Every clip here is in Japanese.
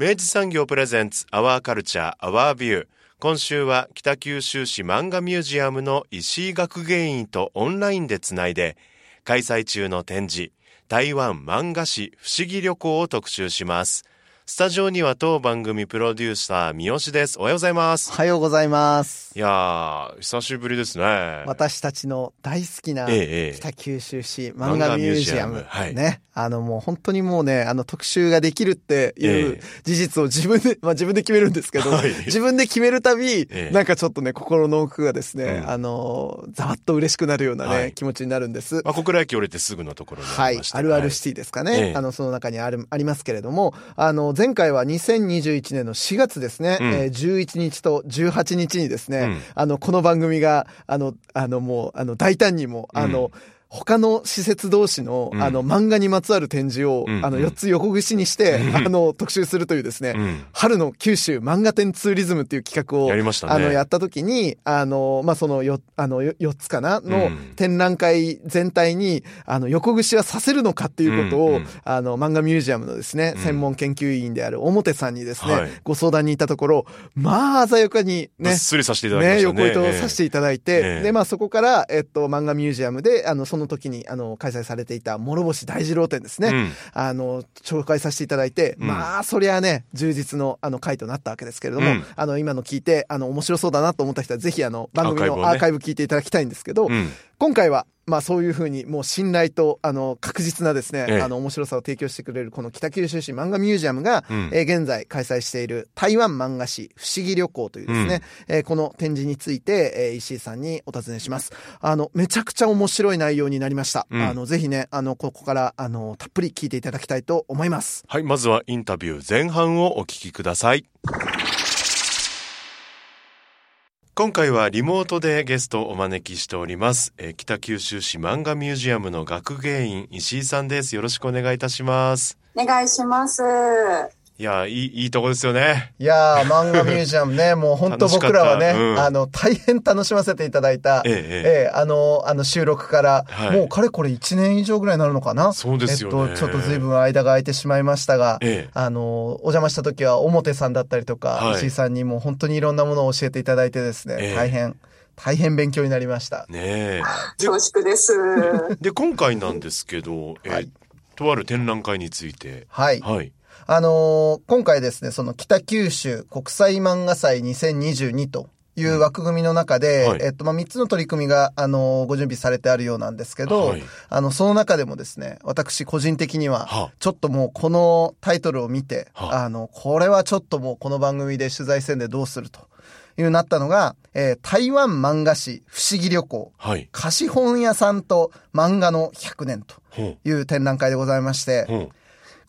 明治産業プレゼンツアワーカルチャーアワービュー今週は北九州市漫画ミュージアムの石井学芸員とオンラインでつないで開催中の展示台湾漫画史不思議旅行を特集します。スタジオには当番組プロデューサー三好ですおはようございますおはようございます。いやー久しぶりですね私たちの大好きな北九州市漫画ミュージアム。漫画ミュージアムはいね。あのもう本当にもうね、あの特集ができるっていうええ事実を自分で、まあ自分で決めるんですけど、はい自分で決めるたび、ええなんかちょっとね、心の奥がですね、うんあの、ざわっと嬉しくなるようなね、はい気持ちになるんです。まあ、小倉駅降りてすぐのところにあはいりまし。てあるあるシティですかね。ええあの、その中にある、ありますけれども、あの、前回は2021年の4月ですね、うん。えー11日と18日にですね、うん。あの、この番組が、あの、あの、もう、あの、大胆にも、あの、他の施設同士の、うん。あの、漫画にまつわる展示を、うん。あの、4つ横串にして、あの、特集するというですね、うん。春の九州漫画展ツーリズムっていう企画を、やりましたね。あの、やった時に、あの、まあ、そのよ、あの、よ4つかなのうん。展覧会全体に、あの、横串はさせるのかっていうことを、あの、漫画ミュージアムのですね、うん。専門研究員である表さんにですね、はい。ご相談に行ったところ、まあ、鮮やかにね、すりさせていただきまね、したね横糸をさせていただいて、ええ。で、まあそこから、えっと、漫画ミュージアムで、あの、その時に、あの、開催されていた諸星大二郎展ですね。うん。あの、紹介させていただいて、うん。まあ、そりゃね、充実の、あの、回となったわけですけれども、うん。あの、今の聞いて、あの、面白そうだなと思った人は、ぜひ、あの、番組のアーカイブ聞いていただきたいんですけど、うん今回は、まあそういうふうにもう信頼とあの確実なですね、ええあの面白さを提供してくれるこの北九州市漫画ミュージアムが、うんえー現在開催している台湾漫画史不思議旅行というですね、えーこの展示について、えー石井さんにお尋ねします。あの、めちゃくちゃ面白い内容になりました。うんあの、ぜひね、あの、ここからあの、たっぷり聞いていただきたいと思います。はい、まずはインタビュー前半をお聞きください。今回はリモートでゲストをお招きしております。えー北九州市漫画ミュージアムの学芸員石井さんです。よろしくお願いいたします。お願いします。いやー、いい、いいとこですよね。いやー、漫画ミュージアムね、もう本当僕らはね、うんあの、大変楽しませていただいた、えええええあの、あの収録から、はいもうかれこれ1年以上ぐらいになるのかな？そうですよねえっと、ちょっと随分間が空いてしまいましたが、ええあの、お邪魔した時は表さんだったりとか、はい石井さんにもう本当にいろんなものを教えていただいてですね、ええ大変、大変勉強になりました。ねえ。恐縮です。で、今回なんですけど、えーはいとある展覧会について。はい。はい。あのー今回ですね、その北九州国際漫画祭2022という枠組みの中で、はいえっと、まあ、3つの取り組みが、あのーご準備されてあるようなんですけど、はいあの、その中でもですね、私個人的にはは、ちょっともうこのタイトルを見て、はあの、これはちょっともうこの番組で取材戦でどうするというなったのが、えー台湾漫画史不思議旅行、はい。貸本屋さんと漫画の100年とほいう展覧会でございまして、う。ほう。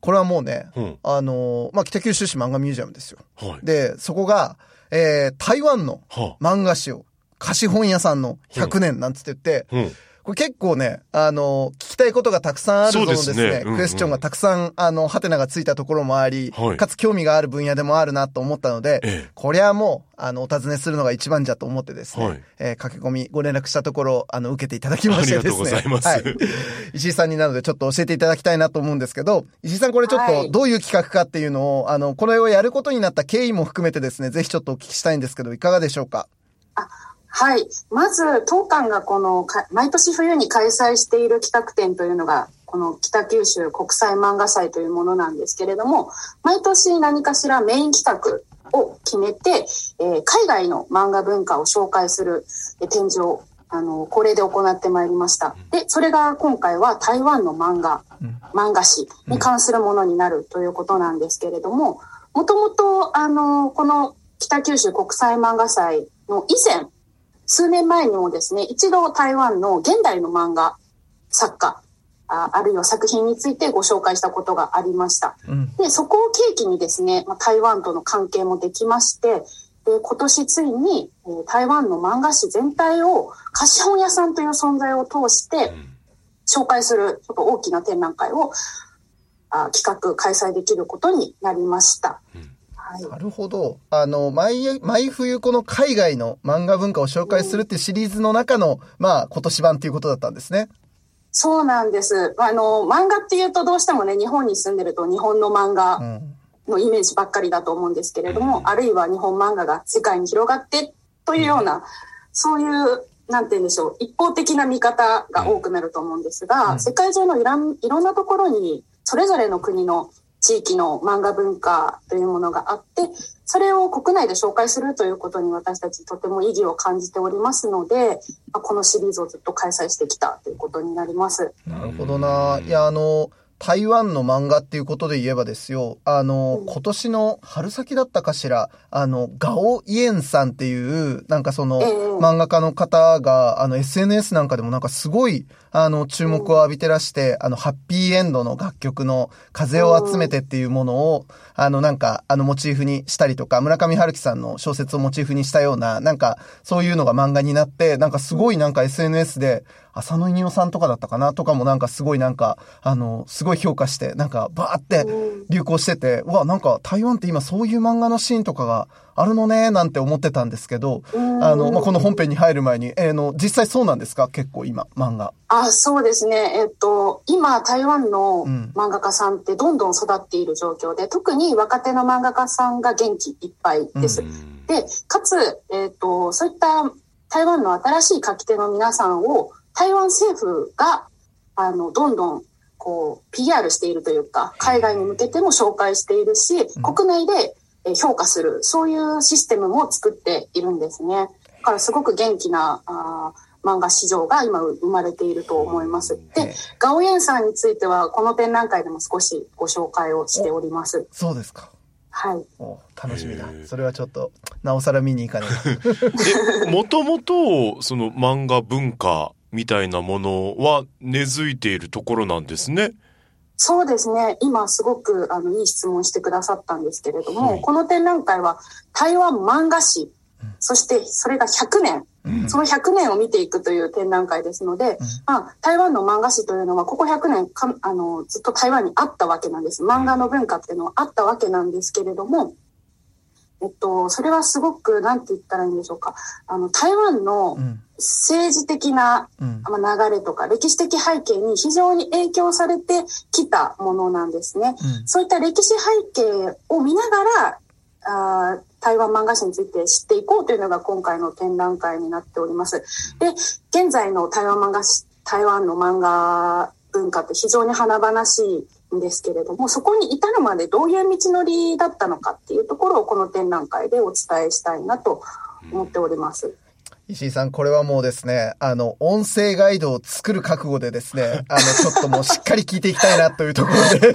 これはもうね、うんあのーまあ、北九州市漫画ミュージアムですよ。はい。で、そこが、えー台湾のは漫画史を貸本屋さんの100年なんつって言って、あ。うん。これ結構ね、あの、聞きたいことがたくさんあるぞのですね、ね。うんうん。クエスチョンがたくさん、あの、ハテナがついたところもあり、はい。かつ興味がある分野でもあるなと思ったので、ええ。こりゃもう、あの、お尋ねするのが一番じゃと思ってですね、はい。えー駆け込みご連絡したところ、あの、受けていただきましてですね。ありがとうございます。はい。石井さんになのでちょっと教えていただきたいなと思うんですけど、石井さんこれちょっとはい。どういう企画かっていうのを、あの、これをやることになった経緯も含めてですね、ぜひちょっとお聞きしたいんですけど、いかがでしょうか？はい。まず、当館がこのか、毎年冬に開催している企画展というのが、この北九州国際漫画祭というものなんですけれども、毎年何かしらメイン企画を決めて、えー海外の漫画文化を紹介するえー展示をあの恒例で行ってまいりました。で、それが今回は台湾の漫画、漫画史に関するものになるということなんですけれども、もともとあのこの北九州国際漫画祭の以前、数年前にもですね、一度台湾の現代の漫画作家、ああるいは作品についてご紹介したことがありました。うん。で、そこを契機にですね、まあ、台湾との関係もできまして、で、今年ついに、えー台湾の漫画史全体を貸本屋さんという存在を通して紹介するちょっと大きな展覧会をあ企画開催できることになりました。はい。なるほど。あの、毎、毎冬この海外の漫画文化を紹介するっていうシリーズの中の、まあ、今年版っていうことだったんですね。そうなんです。あの、漫画っていうとどうしてもね、日本に住んでると日本の漫う画ん。のイメージばっかりだと思うんですけれども、あるいは日本漫画が世界に広がってというような、そういう、なんて言うんでしょう、一方的な見方が多くなると思うんですが、うん世界中のいろんいろんなところに、それぞれの国の地域の漫画文化というものがあって、それを国内で紹介するということに私たちとても意義を感じておりますので、このシリーズをずっと開催してきたということになります。なるほどな。いや、あの、台湾の漫画っていうことで言えばですよ、あの、今年の春先だったかしら、あの、ガオイエンさんっていう、なんかその、ええ漫画家の方が、あの、SNS なんかでもなんかすごい、あの、注目を浴びてらして、あの、ハッピーエンドの楽曲の風を集めてっていうものを、あの、なんか、あの、モチーフにしたりとか、村上春樹さんの小説をモチーフにしたような、なんか、そういうのが漫画になって、なんかすごいなんか SNS で、浅野稲夫さんとかだったかなとかもなんかすごいなんか、あの、すごい評価して、なんかバーって流行してて、うわ、なんか台湾って今そういう漫画のシーンとかがあるのね、なんて思ってたんですけど、あの、まあ、この本編に入る前に、えーの、実際そうなんですか？結構今、漫画。あ、そうですね。えっと、今、台湾のうん漫画家さんってどんどん育っている状況で、特に若手の漫画家さんが元気いっぱいです。で、かつ、えっと、そういった台湾の新しい書き手の皆さんを、台湾政府が、あの、どんどん、こう、PR しているというか、海外に向けても紹介しているし、国内でえー評価する、そういうシステムも作っているんですね。だからすごく元気な、あー漫画市場が今生まれていると思います。で、ガオエンさんについては、この展覧会でも少しご紹介をしております。そうですか。はい。お楽しみだそれはちょっと、なおさら見に行かないもと もと、その漫画文化みたいなものは根付いているところなんですね。そうですね。今すごくあのいい質問してくださったんですけれども、はいこの展覧会は台湾漫画史、そしてそれが100年、その100年を見ていくという展覧会ですので、まあ、台湾の漫画史というのはここ100年かあのずっと台湾にあったわけなんです。漫画の文化っていうのはあったわけなんですけれども、えっと、それはすごく、なんて言ったらいいんでしょうか。あの、台湾のうん。政治的な流れとか歴史的背景に非常に影響されてきたものなんですね。うんそういった歴史背景を見ながら、あー台湾漫画史について知っていこうというのが今回の展覧会になっております。で、現在の台湾漫画史、台湾の漫画文化って非常に華々しいんですけれども、そこに至るまでどういう道のりだったのかっていうところをこの展覧会でお伝えしたいなと思っております。石井さん、これはもうですね、あの、音声ガイドを作る覚悟でですね、あの、ちょっともうしっかり聞いていきたいなというところで、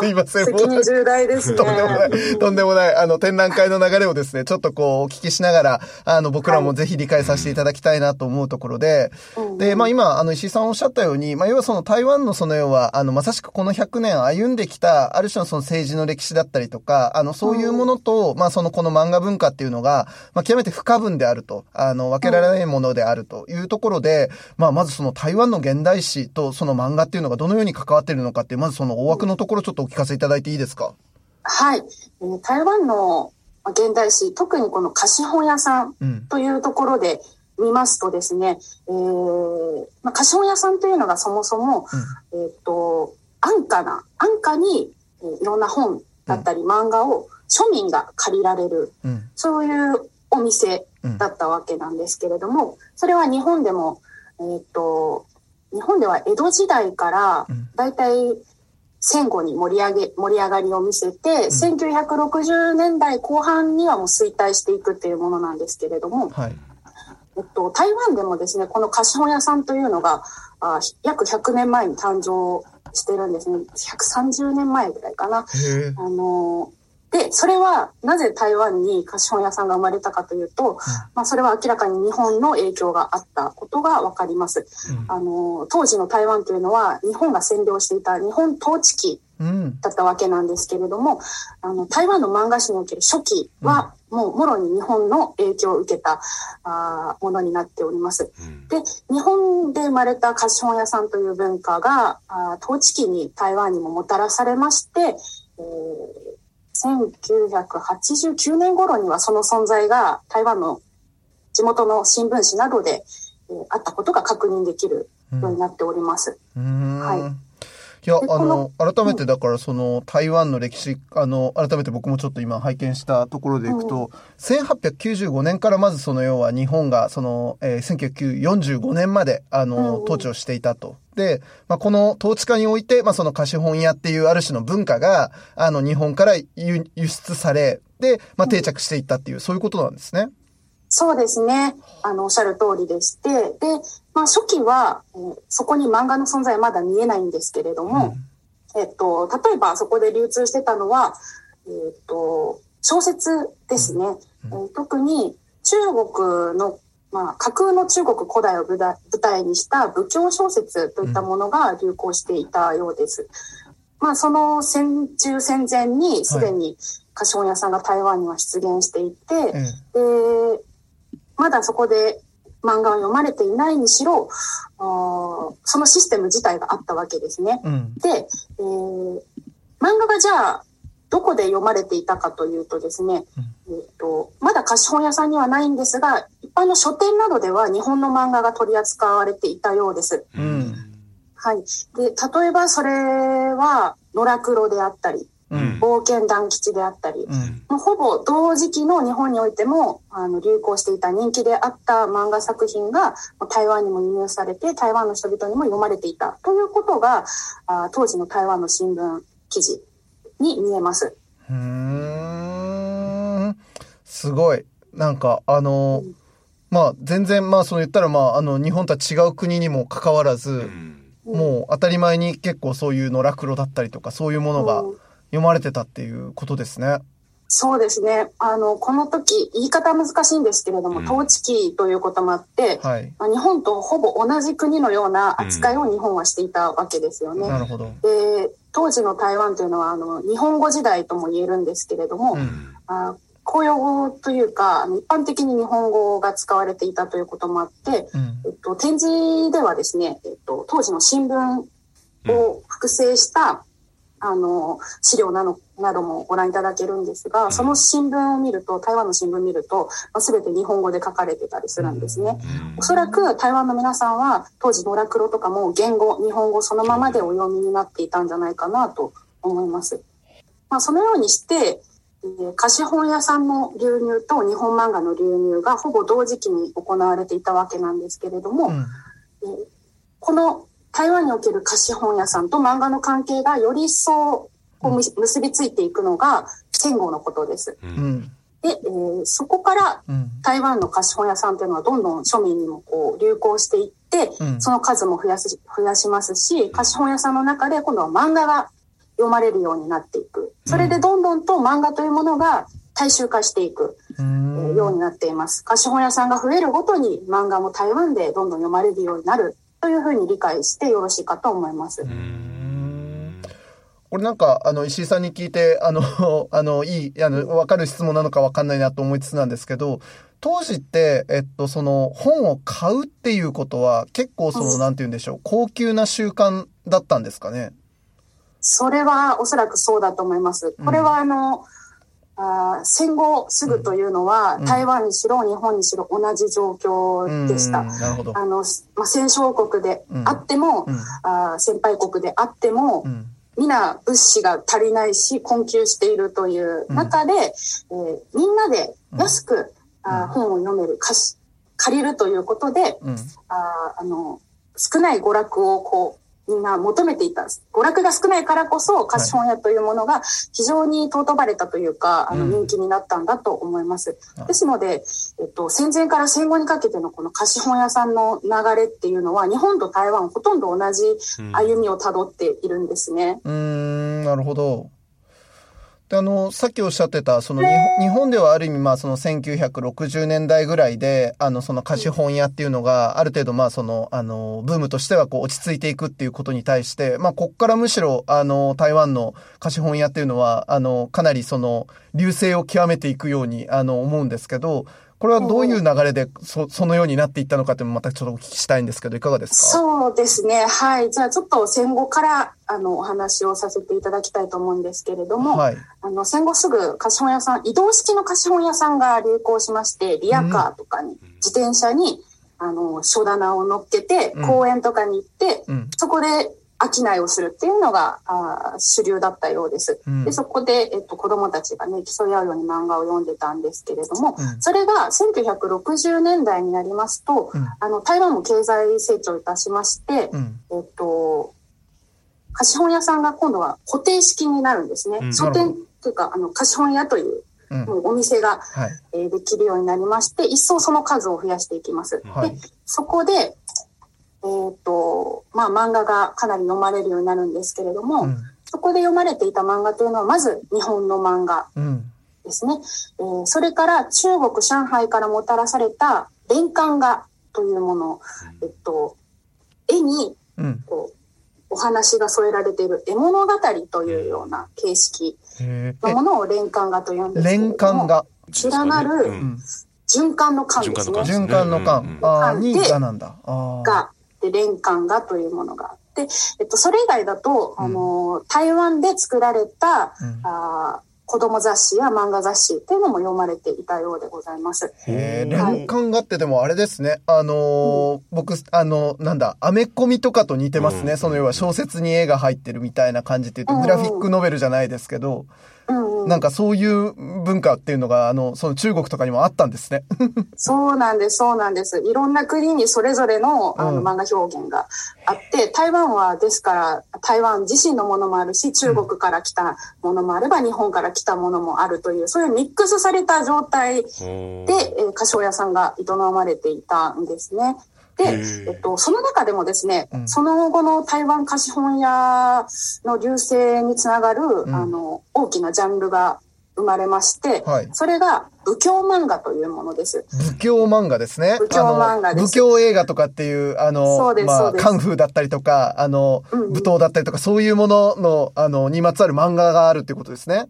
すいません責任重大ですね。とんでもない、とんでもない、あの、展覧会の流れをですね、ちょっとこう、お聞きしながら、あの、僕らもぜひ理解させていただきたいなと思うところで、うんで、まあ今、あの、石井さんおっしゃったように、まあ要はその台湾のその要は、あの、まさしくこの100年歩んできた、ある種のその政治の歴史だったりとか、あの、そういうものと、まあそのこの漫画文化っていうのが、まあ極めて不可分であると、あの、分けられないものであるというところで、まあまずその台湾の現代史とその漫画っていうのがどのように関わっているのかっていう、まずその大枠のところちょっとお聞かせいただいていいですか？はい。えー台湾のまあ現代史、特にこの貸本屋さんうん。というところで見ますとですね、えーまあ、貸本屋さんというのがそもそも、えっ、と、安価な、安価に、えーいろんな本だったり漫画を庶民が借りられる、うん。そういうお店うんだったわけなんですけれども、それは日本でも、えっ、と、日本では江戸時代からうん、だいたい戦後に盛り上げ、盛り上がりを見せて、1960年代後半にはもう衰退していくっていうものなんですけれども、はい。えっと、台湾でもですね、この貸本屋さんというのが、あ約100年前に誕生してるんですね。130年前ぐらいかな。あので、それはなぜ台湾に貸本屋さんが生まれたかというと、まあ、それは明らかに日本の影響があったことがわかります。うんあの当時の台湾というのは日本が占領していた日本統治期うん。だったわけなんですけれども、あの台湾の漫画史における初期は、もうもろに日本の影響を受けたあーものになっております。うんで、日本で生まれた貸本屋さんという文化が、あー統治期に台湾にももたらされまして、えー1989年頃にはその存在が台湾の地元の新聞紙などで、えーあったことが確認できるようになっております。うーんはいいや、あのの、改めてだから、その、台湾の歴史、あの、改めて僕もちょっと今拝見したところでいくと、1895年からまずその要は日本が、その、えー、1945年まで、あの、うん統治をしていたと。で、まあ、この統治下において、まあ、その貸本屋っていうある種の文化が、あの、日本から輸輸出され、で、まあ、定着していったっていう、そういうことなんですね。そうですね。あの、おっしゃる通りでして、で、まあ、初期は、えーそこに漫画の存在はまだ見えないんですけれども、えっと、例えばそこで流通してたのは、えっと、小説ですね。えー特に中国の、まあ、架空の中国古代を舞台にした仏教小説といったものが流行していたようです。まあ、その戦中戦前にすでに貸本屋さんが台湾には出現していて、ええで、まだそこで漫画を読まれていないにしろ、そのシステム自体があったわけですね。うん。で、えー漫画がじゃあ、どこで読まれていたかというとですね、えっと、まだ貸本屋さんにはないんですが、一般の書店などでは日本の漫画が取り扱われていたようです。うん。はい。で、例えばそれは、野良黒であったり、うん。冒険団吉であったり、うん。もうほぼ同時期の日本においてもあの流行していた人気であった漫画作品が台湾にも輸入されて台湾の人々にも読まれていたということがあ当時の台湾の新聞記事に見えます。うーん。すごい。なんか、あの、まあ、全然、まあ、そう言ったら、まあ、あの、日本とは違う国にもかかわらず、うんもう当たり前に結構そういう野良黒だったりとか、そういうものがうん読まれてたっていうことですね。そうですね。あの、この時、言い方難しいんですけれども、うん統治期ということもあって、はい。まあ日本とほぼ同じ国のような扱いを日本はしていたわけですよね。なるほど。で、当時の台湾というのは、あの、日本語時代とも言えるんですけれども、うん。あ公用語というか、一般的に日本語が使われていたということもあって、うん。えっと、展示ではですね、えっと、当時の新聞を複製した、あの、資料なの、などもご覧いただけるんですが、その新聞を見ると、台湾の新聞を見ると、まあ、全て日本語で書かれてたりするんですね。おそらく台湾の皆さんは当時野良黒とかも言語、日本語そのままでお読みになっていたんじゃないかなと思います。まあ、そのようにして、えー貸本屋さんの流入と日本漫画の流入がほぼ同時期に行われていたわけなんですけれども、うん。えーこの台湾における貸本屋さんと漫画の関係がより一層こうむ結びついていくのが戦後のことです。ううんん。で、えーそこからうん。台湾の貸本屋さんというのはどんどん庶民にもこう流行していって、うんその数も増やす増やしますし、貸本屋さんの中で今度は漫画が読まれるようになっていく。それでどんどんと漫画というものが大衆化していく、うえーん。ようになっています。貸本屋さんが増えるごとに漫画も台湾でどんどん読まれるようになるというふうに理解してよろしいかと思います。これなんか、あの、石井さんに聞いて、あの、あの、いい、あの、わかる質問なのかわかんないなと思いつつなんですけど、当時って、えっと、その、本を買うっていうことは、結構その、うんなんて言うんでしょう、高級な習慣だったんですかね？それはおそらくそうだと思います。これはあの、あー戦後すぐというのは、うん台湾にしろ日本にしろ同じ状況でした。うんなるほど。あの、まあ、戦勝国であっても、うんあー先輩国であっても、うん。皆物資が足りないし困窮しているという中で、えーみんなで安く、あー本を読める貸し借りるということで、うん。あーあの少ない娯楽をこう、みんな求めていた。娯楽が少ないからこそ、貸本屋というものが非常に尊ばれたというか、あの人気になったんだと思います。ですので、えっと、戦前から戦後にかけてのこの貸本屋さんの流れっていうのは、日本と台湾ほとんど同じ歩みをたどっているんですね。うん、んなるほど。で、あの、さっきおっしゃってた、その日本ではある意味、まあその1960年代ぐらいで、あの、その貸本屋っていうのが、ある程度、まあその、あの、ブームとしてはこう落ち着いていくっていうことに対して、まあこっからむしろ、あの、台湾の貸本屋っていうのは、あの、かなりその、流星を極めていくように、あの、思うんですけど、これはどういう流れでそそのようになっていったのかってまたちょっとお聞きしたいんですけどいかがですか？そうですね。はい。じゃあちょっと戦後からあのお話をさせていただきたいと思うんですけれども、はい、あの戦後すぐ貸本屋さん移動式の貸本屋さんが流行しましてリアカーとかに、うん、自転車にあの書棚を乗っけて公園とかに行って、うん、そこで商いをするっていうのがあ主流だったようです。うん、でそこで、えっと、子どもたちがね競い合うように漫画を読んでたんですけれども、うん、それが1960年代になりますと、うん、あの台湾も経済成長いたしまして、えっと貸本屋さんが今度は固定式になるんですね。書店というかあの貸本屋というもうお店が、はい、えー、できるようになりまして、一層その数を増やしていきます。はい、でそこで、えっ、ー、と、まあ漫画がかなり読まれるようになるんですけれども、うん、そこで読まれていた漫画というのは、まず日本の漫画ですね。うん、えー、それから中国、上海からもたらされた連環画というもの、えっと、絵に、こう、お話が添えられている絵物語というような形式のものを連環画と呼んですけれども。連環画。連なる、循環の間ですね。循環の間。ああ、に画なんだ。がで連環画というものがあって、えっと、それ以外だと、うん、あの台湾で作られた、うん、あ子供雑誌や漫画雑誌っていうのも読まれていたようでございます。へえ、連環画ってでもあれですね。あのーうん、僕、あの、なんだ、アメコミとかと似てますね。うん、その要は小説に絵が入ってるみたいな感じっていうと、グラフィックノベルじゃないですけど、なんかそういう文化っていうのが、あの、その中国とかにもあったんですね。そうなんです、そうなんです。いろんな国にそれぞれのあの、漫画表現があって、台湾はですから、台湾自身のものもあるし、中国から来たものもあれば、日本から来たものもあるという、そういうミックスされた状態で、えー、菓子屋さんが営まれていたんですね。で、えっと、その中でもですね、うん、その後の台湾貸本屋の流星につながる、うん、あの、大きなジャンルが生まれまして、はい、それが武教漫画というものです。武教漫画ですね。武教漫画です。武教映画とかっていう、あの、そうです、まあ、カンフーだったりとか、あの、うん武闘だったりとか、そういうものの、あの、にまつわる漫画があるっていうことですね。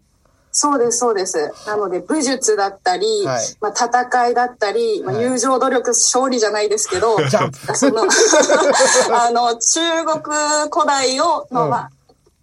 そうです、そうです。なので、武術だったり、はい、まあ、戦いだったり、まあ、友情努力、勝利じゃないですけど、その、あの、中国古代を、の、まあ、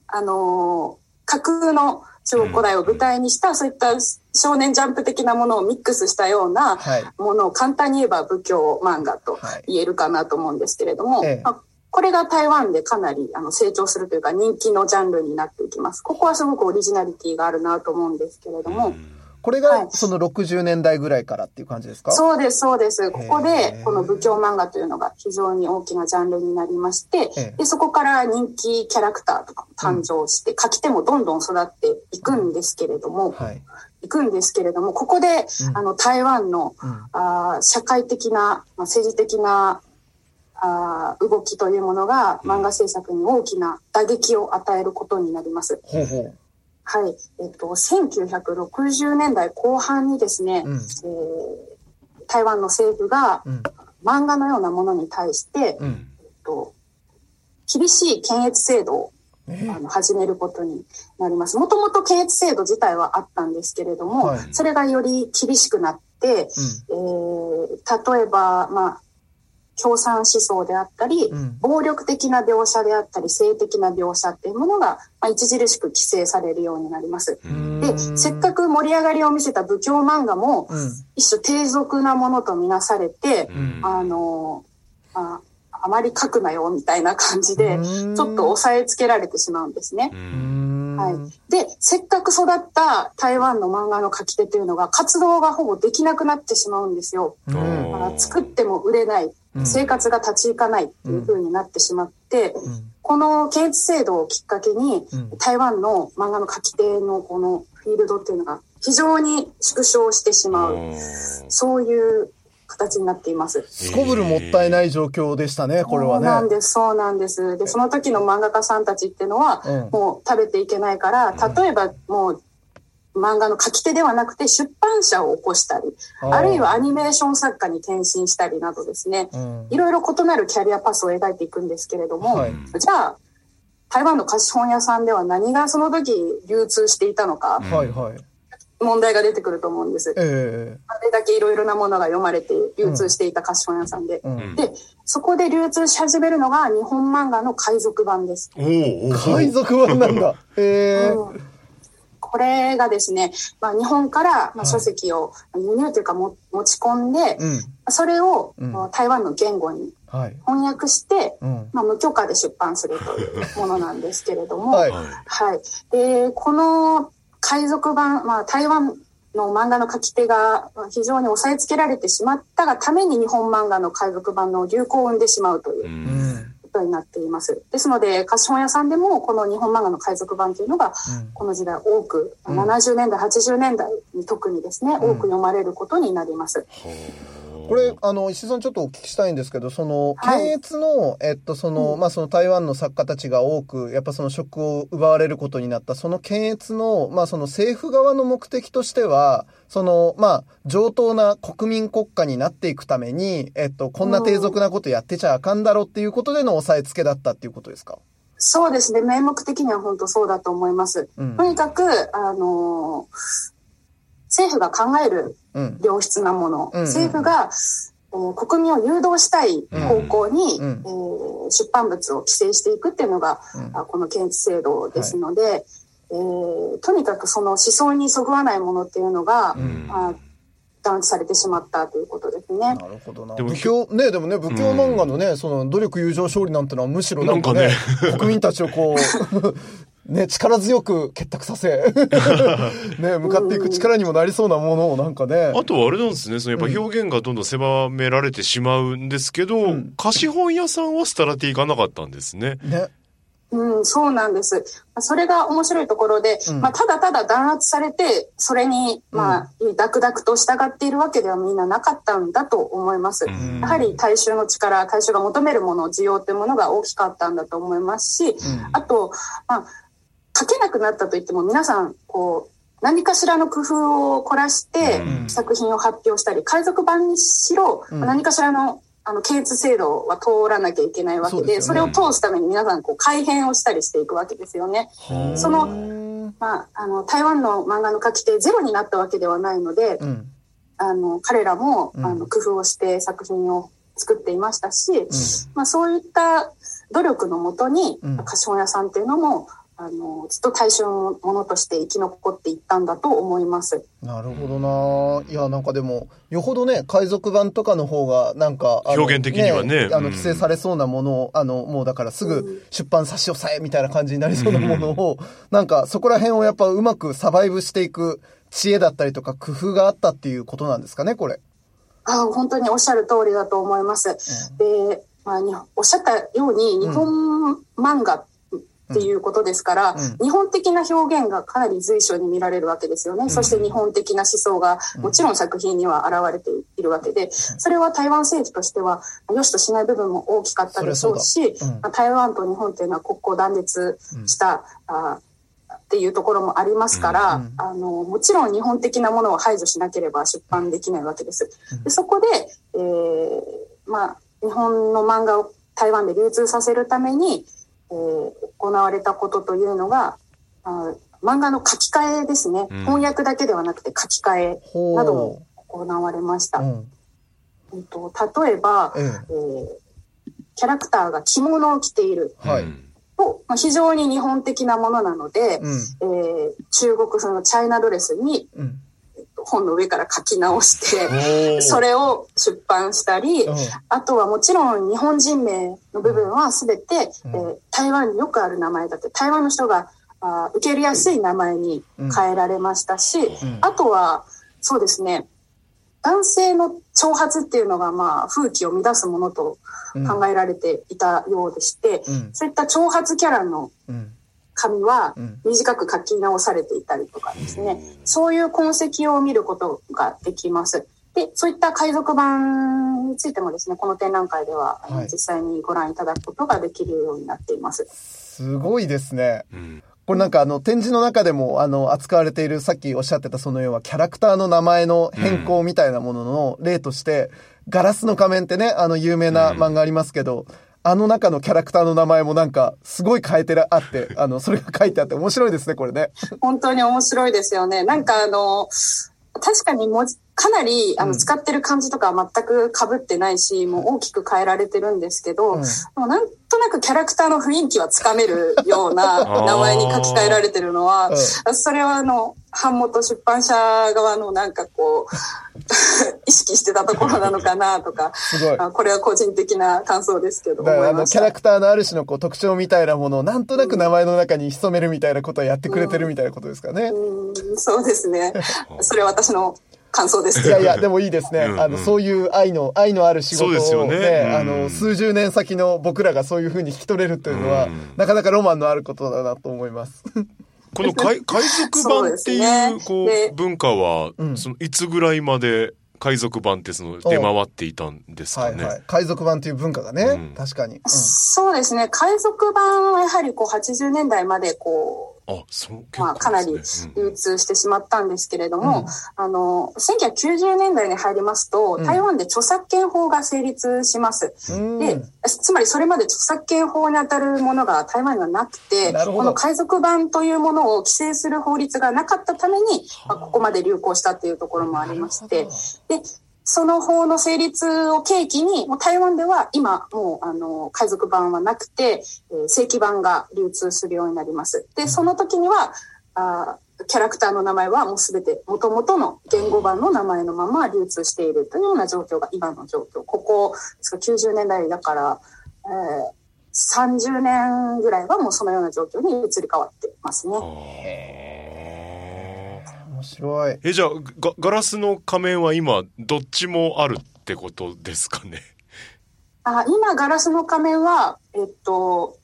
あの、架空の中国古代を舞台にした、そういった少年ジャンプ的なものをミックスしたようなものを簡単に言えば仏教漫画と言えるかなと思うんですけれども、まあこれが台湾でかなりあの成長するというか人気のジャンルになっていきます。ここはすごくオリジナリティがあるなと思うんですけれども。これがその60年代ぐらいからっていう感じですか、はい、そうです、そうです。ここで、この仏教漫画というのが非常に大きなジャンルになりまして、で、そこから人気キャラクターとかも誕生して、うん、書き手もどんどん育っていくんですけれども、はい、いくんですけれども、ここで、うん、あの、台湾の、うん、あ社会的な、まあ、政治的なあ動きというものが漫画制作に大きな打撃を与えることになります。ほうほう。はい。えっと、1960年代後半にですね、うん、えー、台湾の政府が、漫画のようなものに対して、うん、えっと、厳しい検閲制度をあの始めることになります。もともと検閲制度自体はあったんですけれども、はい、それがより厳しくなって、うん、えー、例えば、まあ、共産思想であったり、うん、暴力的な描写であったり、性的な描写っていうものが、まあ、著しく規制されるようになります。で、せっかく盛り上がりを見せた武教漫画も、うん、一種低俗なものとみなされて、うん、あの、ああまり書くなよみたいな感じで、ちょっと押さえつけられてしまうんですね。はい、で、せっかく育った台湾の漫画の書き手というのが活動がほぼできなくなってしまうんですよ。だから作っても売れない。生活が立ち行かないっていう風になってしまって、うん。この検閲制度をきっかけに、うん。台湾の漫画の書き手のこのフィールドっていうのが非常に縮小してしまう、そういう形になっています。すこぶるもったいない状況でしたね、これはそうなんね。です、そうなんです。で、その時の漫画家さんたちっていうのは、うん。もう食べていけないから、例えばもう、漫画の書き手ではなくて出版社を起こしたり、あるいはアニメーション作家に転身したりなどですね、うんいろいろ異なるキャリアパスを描いていくんですけれども、はいじゃあ、台湾の貸本屋さんでは何がその時流通していたのか、はいはい。問題が出てくると思うんです。えあれだけいろいろなものが読まれて流通していた貸本屋さんで。えうんで、そこで流通し始めるのが日本漫画の海賊版です。海賊版なんだ。ええうんこれがですね、まあ、日本からまあ書籍を輸入というかも持ち込んで、うん。それを台湾の言語にはい。翻訳して、うん。まあ、無許可で出版するというものなんですけれども、はいはい。で、この海賊版、まあ、台湾の漫画の書き手がまあ非常に押さえつけられてしまったがために日本漫画の海賊版の流行を生んでしまうといううん。ことになっています。ですので、貸本屋さんでもこの日本漫画の海賊版というのが、この時代多く、うん70年代、80年代に特にですね、多く読まれることになります。これ、あの、石井さんちょっとお聞きしたいんですけど、その、はい。検閲の、えっと、その、うん。まあ、その台湾の作家たちが多く、やっぱその職を奪われることになった、その検閲の、まあ、その政府側の目的としては、その、まあ、上等な国民国家になっていくために、えっと、こんな低俗なことやってちゃあかんだろっていうことでの押さえつけだったっていうことですか？そうですね、名目的には本当そうだと思います。うん。とにかく、あの政府が考えるうん。良質なもの、うんうん政府が、えー国民を誘導したい方向に、うん。えー出版物を規制していくっていうのが、うん。あこの検閲制度ですので、えーとにかくその思想にそぐわないものっていうのが、ん。あ弾圧されてしまったということですね。なるほどな。でも武教、ね、でもね、武教漫画のね、その、努力友情勝利なんてのはむしろなんかね、国民たちをこう、ね、力強く結託させ、ね、向かっていく力にもなりそうなものをなんかね、あとはあれなんですね、そのやっぱ表現がどんどん狭められてしまうんですけど、ん。貸本屋さんは廃れていかなかったんですね。ね、うん、そうなんです。それが面白いところで、うん。まあ、ただただ弾圧されて、それに、まあ、ダクダクと従っているわけではみんななかったんだと思います。ん。やはり大衆の力、大衆が求めるもの、需要というものが大きかったんだと思いますし、あと、まあ、書けなくなったといっても皆さん、こう、何かしらの工夫を凝らしてうん。作品を発表したり、海賊版にしろ、うん。何かしらのあの検閲制度は通らなきゃいけないわけで、それを通すために皆さんこう改変をしたりしていくわけですよね。その、うん、まあ、あの台湾の漫画の書き手ゼロになったわけではないので、うん、あの彼らも、うん。あの工夫をして作品を作っていましたし、まあ、そういった努力のもとに、うん。貸本屋さんっていうのもあのずっと大衆のものとして生き残っていったんだと思います。なるほどな。いや、なんかでも、よほどね、海賊版とかの方が、なんか、表現的にはねあの、うん規制されそうなものを、あの、もうだからすぐ出版差し押さえみたいな感じになりそうなものを、なんか、そこら辺をやっぱうまくサバイブしていく知恵だったりとか工夫があったっていうことなんですかね、これ。あ本当におっしゃる通りだと思います。で、まあ、におっしゃったように日本漫画っていうことですから、うん。日本的な表現がかなり随所に見られるわけですよね。そして日本的な思想がもちろん作品には現れているわけで、それは台湾政府としては良しとしない部分も大きかったでしょうし、台湾と日本っていうのは国交断絶した、あっていうところもありますから、うんあのもちろん日本的なものを排除しなければ出版できないわけです。でそこで、えーまあ、日本の漫画を台湾で流通させるために、えー行われたことというのがあ漫画の書き換えですね、うん翻訳だけではなくて書き換え。なども行われました。うん。うんと例えば、ええーキャラクターが着物を着ているえ。はい。うんと、まあ、非常に日本的なものなので、うん。えー中国風のチャイナドレスにうん。本の上から書き直して、それを出版したり、うん。あとはもちろん日本人名の部分は全て、うん。えー台湾によくある名前だって台湾の人があー受け入れやすい名前に変えられましたし、ん。あとはそうですね男性の挑発っていうのが、まあ、風紀を乱すものと考えられていたようでして、うん。そういった挑発キャラのうん髪はうん短く書き直されていたりとかですね、そういう痕跡を見ることができます。で、そういった海賊版についてもですね、この展覧会では、はい実際にご覧いただくことができるようになっています。すごいですね。うんこれなんかあの展示の中でもあの扱われているさっきおっしゃってたその要はキャラクターの名前の変更みたいなものの例として、ガラスの仮面ってね、あの有名な漫画ありますけど、あの中のキャラクターの名前もなんかすごい変えてあって、あの、それが書いてあって面白いですね、これね。本当に面白いですよね。なんかあの、確かに文字かなりあの、うん。使ってる漢字とかは全く被ってないし、もう大きく変えられてるんですけど、うん。でもなんとなくキャラクターの雰囲気はつかめるような 名前に書き換えられてるのは、うん。それはあの、版元出版社側のなんかこう、意識してたところなのかなとか、すごい。あこれは個人的な感想ですけど、だからあの、思いましたキャラ。クターのある種のこう特徴みたいなものをなんとなく名前の中に潜めるみたいなことをやってくれてるみたいなことですかね。うんそうですね。それは私の感想です。いやいや、でもいいですね。うんあの、そういう愛の、愛のある仕事をねうんあの、数十年先の僕らがそういう風に引き取れるというのは、うんなかなかロマンのあることだなと思います。この海 海賊版っていう、こでう、文化はう、んその、いつぐらいまで海賊版ってその、出回っていたんですかね？はいはい。海賊版という文化がね、うん確かに。うんそうですね。海賊版はやはりこう80年代までこあ、そう、う、まあかなり流通してしまったんですけれども、うん。あの、1990年代に入りますと、うん。台湾で著作権法が成立します。うん。で、つまりそれまで著作権法に当たるものが台湾にはなくて、この海賊版というものを規制する法律がなかったために、まあ、ここまで流行したっていうところもありまして、で、その法の成立を契機に、もう台湾では今もうあの海賊版はなくて、えー正規版が流通するようになります。で、その時には、あーキャラクターの名前はもうすべて元々の言語版の名前のまま流通しているというような状況が今の状況。ここですか90年代だから、えー30年ぐらいはもうそのような状況に移り変わってますね。面白い。え、じゃあ、ガガラスの仮面は今、どっちもあるってことですかね？あ今、ガラスの仮面は、えっと、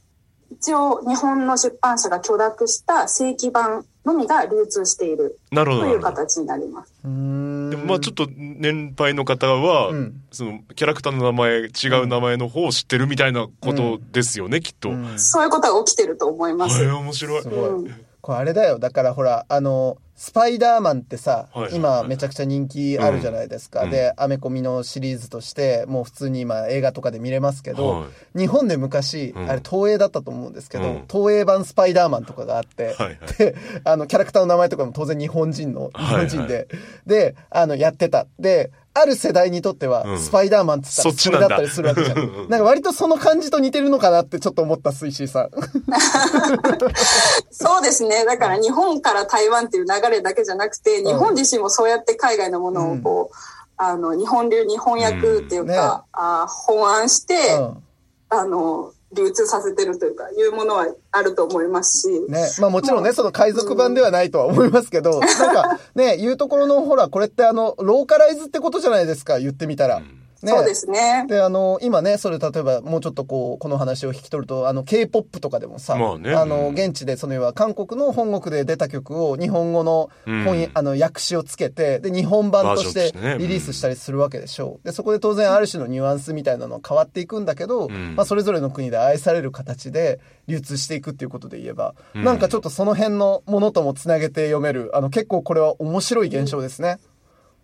一応、日本の出版社が許諾した正規版のみが流通しているなるほど。とないるほど。形になります。でもまあちょっと年配の方は、うんそのキャラクターの名前、違う名前の方を知ってるみたいなことですよね、きっと。うんそういうことが起きてると思います。面白いす。ごい。うんこれあれだよ。だからほら、あの、スパイダーマンってさ、はいはい今めちゃくちゃ人気あるじゃないですか。うん。で、アメコミのシリーズとして、もう普通に今映画とかで見れますけど、は日本で昔、うん。あれ東映だったと思うんですけど、うん。東映版スパイダーマンとかがあって、はいはい。で、あの、キャラクターの名前とかも当然日本人の、日はいはい。本人で、で、あの、やってた。で、ある世代にとっては、うん。スパイダーマンって言ったらそれだ。ったりするわけじゃん。う んなんか割とその感じと似てるのかなってちょっと思った、水石さん。そうですね。だから日本から台湾っていう流れだけじゃなくて、日本自身もそうやって海外のものをこう、あの、日本流に翻訳っていううん。ね。か、あ本案して、うん。あの、流通させてるというか、いうものはあると思いますし、ね。まあもちろんね、その海賊版ではないとは思いますけど、なんかね、言うところのほら、これってあの、ローカライズってことじゃないですか、言ってみたら。ね。そうですね。で、あの、今ね、それ例えばもうちょっとこう、この話を引き取ると、あの、K-POP とかでもさ、まあねの、うん現地でその要は韓国の本国で出た曲を日本語の本、うんあの、訳詞をつけて、で、日本版としてリリースしたりするわけでしょう。で、そこで当然ある種のニュアンスみたいなのは変わっていくんだけど、んまあ、それぞれの国で愛される形で流通していくっていうことで言えば、んなんかちょっとその辺のものともつなげて読める、あの、結構これは面白い現象ですね。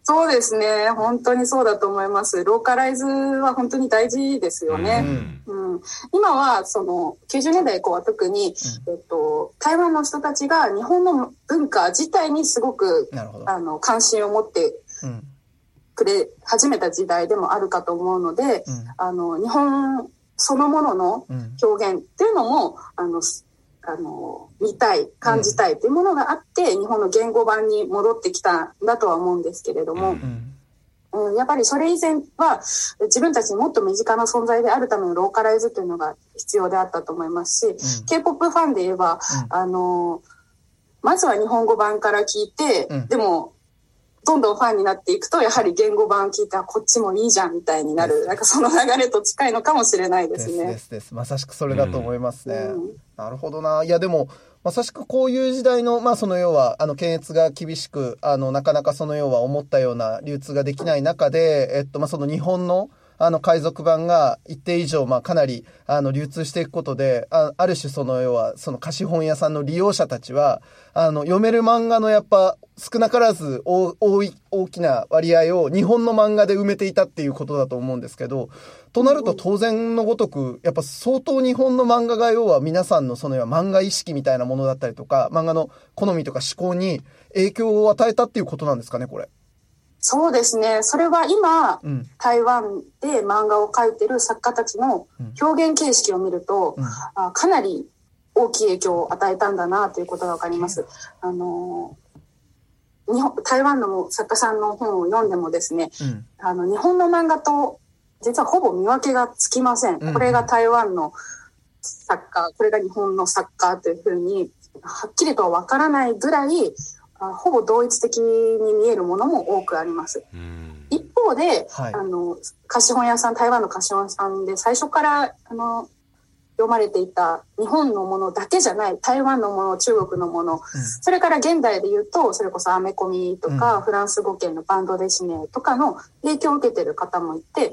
そうですね。本当にそうだと思います。ローカライズは本当に大事ですよね。うん今はその90年代以降は特に、えっと、台湾の人たちが日本の文化自体にすごく。あの関心を持ってうん。くれ始めた時代でもあるかと思うので、うんあの日本そのもののうん。表現っていうのもあのすあの見たい感じたいっていうものがあって、日本の言語版に戻ってきたんだとは思うんですけれども、うん。うん、やっぱりそれ以前は自分たちにもっと身近な存在であるためのローカライズというのが必要であったと思いますし、うん。K-POP ファンで言えば、うん。あのまずは日本語版から聞いて、うん。でもどどんどんファンになっていくと、やはり言語版聞いたらこっちもいいじゃんみたいになる、なんかその流れと近いのかもしれないですね。ですですまさしくそれだと思いますね。うんなるほどな。いやでも、まさしくこういう時代の、まあその要は、あの、検閲が厳しく、あの、なかなかその要は思ったような流通ができない中で、えっと、まあその日本の、あの、海賊版が一定以上、まあかなり、あの、流通していくことで、あある種その要は、その貸本屋さんの利用者たちは、あの、読める漫画のやっぱ、少なからず大多い、大きな割合を日本の漫画で埋めていたっていうことだと思うんですけど、となると当然のごとく、やっぱ相当日本の漫画が要は皆さんのその漫画意識みたいなものだったりとか、漫画の好みとか思考に影響を与えたっていうことなんですかね、これ。そうですね。それは今、うん。台湾で漫画を描いてる作家たちの表現形式を見ると、うんあかなり大きい影響を与えたんだなということがわかります。あの日本台湾の作家さんの本を読んでもですね、うん。あの日本の漫画と実はほぼ見分けがつきません。うんこれが台湾の作家、これが日本の作家というふうにはっきりとはわからないぐらいあほぼ同一的に見えるものも多くあります。うん。一方で、はい。あの貸本屋さん台湾の貸本屋さんで最初からあの読まれていた日本のものだけじゃない台湾のもの中国のもの、それから現代で言うとそれこそアメコミとか、うん。フランス語圏のバンドデシネとかの影響を受けてる方もいて、うん。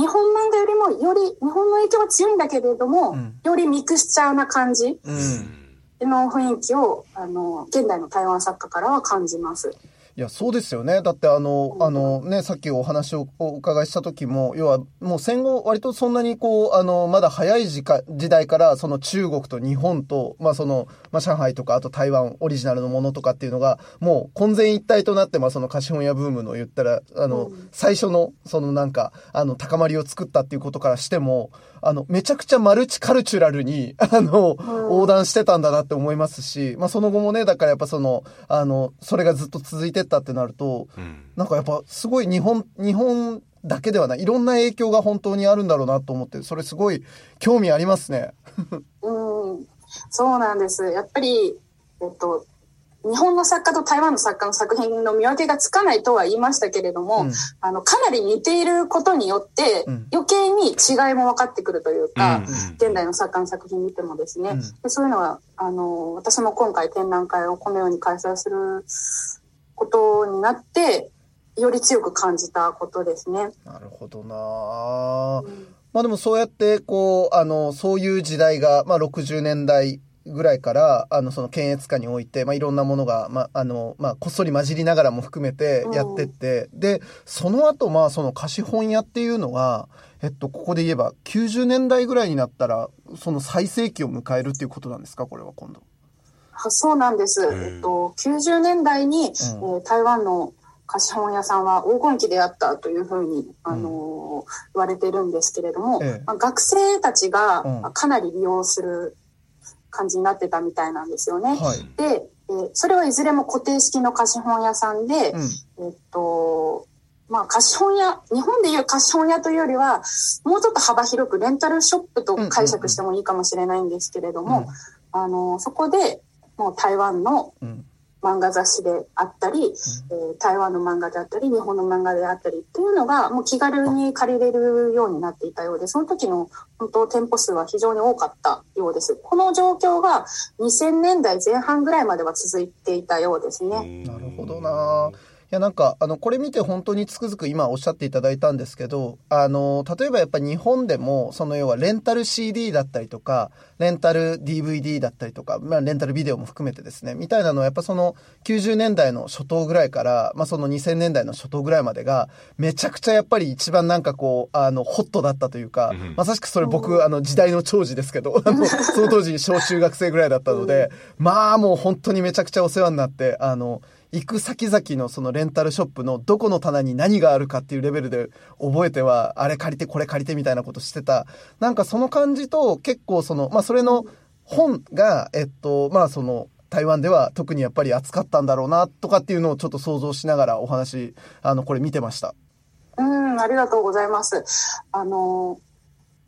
日本漫画よりもより日本の影響は強いんだけれども、うん。よりミクスチャーな感じうん。の雰囲気をあの現代の台湾作家からは感じます。いや、そうですよね。だってあの、あのね、さっきお話をお伺いした時も、要はもう戦後割とそんなにこう、あの、まだ早い時間時代からその中国と日本と、まあその、まあ上海とかあと台湾オリジナルのものとかっていうのが、もう混然一体となって、まあその貸本屋ブームの言ったら、あの、うん最初のそのなんか、あの、高まりを作ったっていうことからしても、あの、めちゃくちゃマルチカルチュラルに、あの、横断してたんだなって思いますし、まあその後もね、だからやっぱその、あの、それがずっと続いてったってなると、うんなんかやっぱすごい日本、日本だけではない、いろんな影響が本当にあるんだろうなと思って、それすごい興味ありますね。うん、そうなんです。やっぱり、えっと、日本の作家と台湾の作家の作品の見分けがつかないとは言いましたけれども、うん。あの、かなり似ていることによって、うん。余計に違いも分かってくるというか、うん。現代の作家の作品見てもですね、うん。でそういうのは、あの、私も今回展覧会をこのように開催することになって、より強く感じたことですね。なるほどな。あまあでもそうやって、こう、あの、そういう時代が、まあ60年代ぐらいから、あの、その検閲下において、まあいろんなものが、まあ、あの、まあこっそり混じりながらも含めてやってって、で、その後、まあその貸本屋っていうのが、えっと、ここで言えば90年代ぐらいになったら、その最盛期を迎えるっていうことなんですか？これは今度。あそうなんです。んえっと、90年代に、えー台湾の貸本屋さんは黄金期であったというふうに、あのー言われてるんですけれども、ええ。まあ、学生たちがかなり利用する感じになってたみたいなんですよね。はい。で、えーそれはいずれも固定式の貸本屋さんで、うん。えっと、まあ、貸本屋、日本でいう貸本屋というよりは、もうちょっと幅広くレンタルショップと解釈してもいいかもしれないんですけれども、あの、そこで、もう台湾のうん。漫画雑誌であったり、えー台湾の漫画であったり、日本の漫画であったりっていうのが、もう気軽に借りれるようになっていたようで、その時の本当店舗数は非常に多かったようです。この状況が2000年代前半ぐらいまでは続いていたようですね。なるほどな。いやなんかあのこれ見て本当につくづく今おっしゃっていただいたんですけどあの例えばやっぱ日本でもその要はレンタル CD だったりとかレンタル DVD だったりとか、まあ、レンタルビデオも含めてですねみたいなのはやっぱその90年代の初頭ぐらいから、まあ、その2000年代の初頭ぐらいまでがめちゃくちゃやっぱり一番なんかこうあのホットだったというか、うんまさしくそれ僕あの時代の長寿ですけどあのその当時小中学生ぐらいだったので、まあもう本当にめちゃくちゃお世話になってあの行く先々のそのレンタルショップのどこの棚に何があるかっていうレベルで覚えては、あれ借りてこれ借りてみたいなことしてた。なんかその感じと結構その、まあそれの本が、えっと、まあその、台湾では特にやっぱり扱ったんだろうなとかっていうのをちょっと想像しながらお話、あの、これ見てました。うん、ありがとうございます。あの、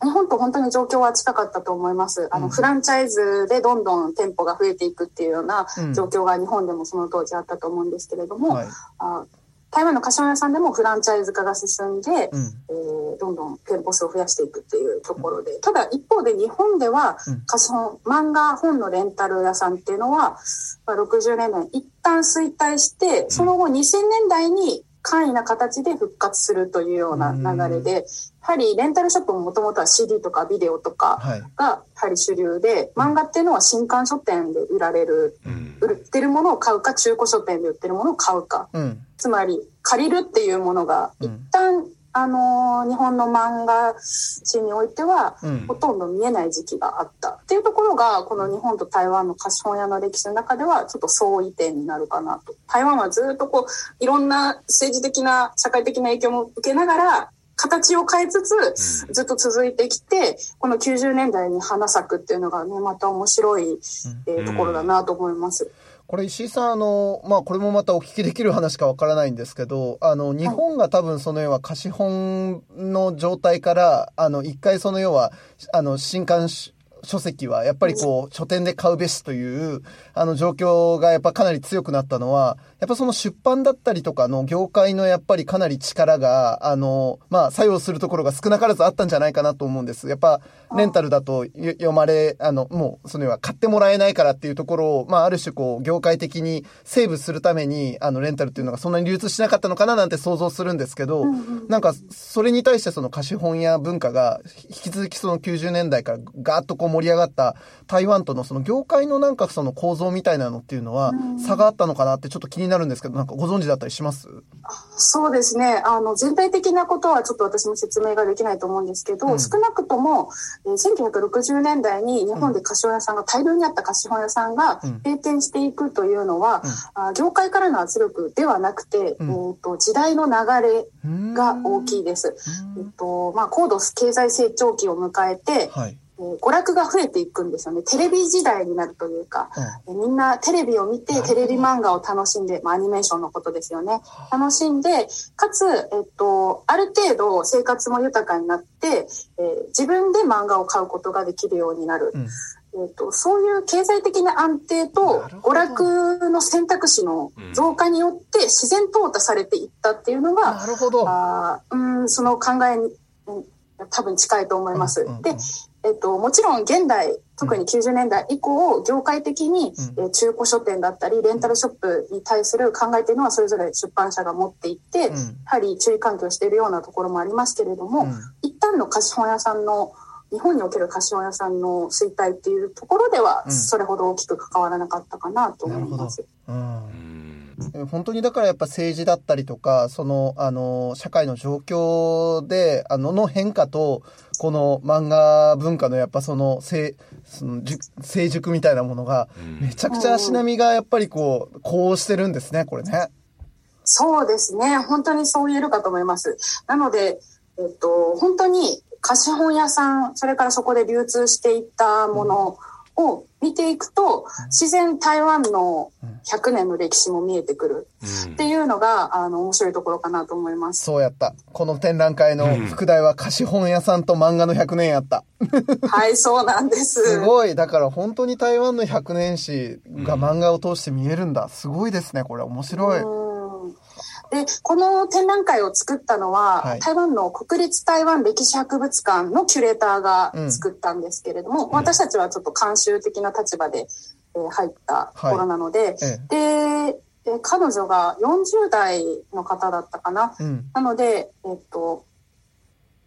日本と本当に状況は近かったと思います。あの、うん。フランチャイズでどんどん店舗が増えていくっていうようなうん。状況が日本でもその当時あったと思うんですけれども、はい。あ台湾の貸本屋さんでもフランチャイズ化が進んで、うん。えーどんどん店舗数を増やしていくっていうところで、ただ一方で日本ではうん。貸本、漫画本のレンタル屋さんっていうのは、まあ、60年代に一旦衰退して、その後2000年代に簡易な形で復活するというような流れで、やはりレンタルショップももともとは CD とかビデオとかはい。がやはり主流で、漫画っていうのは新刊書店で売られる、うん売ってるものを買うか、中古書店で売ってるものを買うか。うん。つまり借りるっていうものがうん一旦、あのー日本の漫画史においてはうん。ほとんど見えない時期があった。っていうところがこの日本と台湾の貸本屋の歴史の中ではちょっと相違点になるかなと。台湾はずっとこういろんな政治的な社会的な影響も受けながら形を変えつつずっと続いてきてこの90年代に花咲くっていうのがねまた面白い、えーところだなと思います。これ石井さん、あの、まあ、これもまたお聞きできる話かわからないんですけど、あの、日本が多分その要は貸本の状態から、あの、一回その要は、あの、新刊書書籍はやっぱりこう、書店で買うべしという、あの、状況がやっぱかなり強くなったのは、やっぱその出版だったりとかの業界のやっぱりかなり力が、あの、まあ、作用するところが少なからずあったんじゃないかなと思うんです。やっぱ、レンタルだとよ読まれ、あの、もう、その要は買ってもらえないからっていうところを、まあ、ある種こう、業界的にセーブするために、あの、レンタルっていうのがそんなに流通しなかったのかななんて想像するんですけど、なんか、それに対してその貸本屋文化が、引き続きその90年代からガーッとこう盛り上がった台湾とのその業界のなんかその構造みたいなのっていうのは、差があったのかなってちょっと気になるんですけど、なんかご存知だったりします？そうですね。あの、全体的なことはちょっと私も説明ができないと思うんですけど、うん。少なくとも、えー1960年代に日本で貸本屋さんが、大量にあった貸本屋さんがうん。閉店していくというのは、あ業界からの圧力ではなくて、うん。えーと時代の流れが大きいです。えっと、まあ、高度経済成長期を迎えて、はい。えー娯楽が増えていくんですよね。テレビ時代になるというか、えーみんなテレビを見て、テレビ漫画を楽しんで、まあ、アニメーションのことですよね。楽しんで、かつ、えっと、ある程度生活も豊かになって、えー自分で漫画を買うことができるようになる。うんえっと、そういう経済的な安定と娯楽の選択肢の増加によって自然淘汰されていったっていうのが、なるほど。あーうん、その考えに、うん多分近いと思います。うんうんうんで、えっと、もちろん現代、特に90年代以降、業界的に、中古書店だったり、レンタルショップに対する考えというのはそれぞれ出版社が持っていて、うん。やはり注意喚起をしているようなところもありますけれども、うん。一旦の貸本屋さんの、日本における貸本屋さんの衰退っていうところでは、うん。それほど大きく関わらなかったかなと思います。うん。うん。え本当にだからやっぱ政治だったりとか、その、あの、社会の状況で、あの、の変化と、この漫画文化のやっぱその、せそのじゅ成熟みたいなものが、めちゃくちゃ足並みがやっぱりこう、こうしてるんですね、これね。そうですね。本当にそう言えるかと思います。なので、えっと、本当に貸本屋さん、それからそこで流通していったものを見ていくと、自然台湾の100年の歴史も見えてくるっていうのが、あの、面白いところかなと思います。そうやった。この展覧会の副題は貸本屋さんと漫画の100年やった。はい、そうなんです。すごい。だから本当に台湾の100年史が漫画を通して見えるんだ。すごいですね、これ。面白い。うんで、この展覧会を作ったのは、はい。台湾の国立台湾歴史博物館のキュレーターが作ったんですけれども、私たちはちょっと監修的な立場で、えー入ったところなので、えで、で彼女が40代の方だったかな。うん。なので、えっと、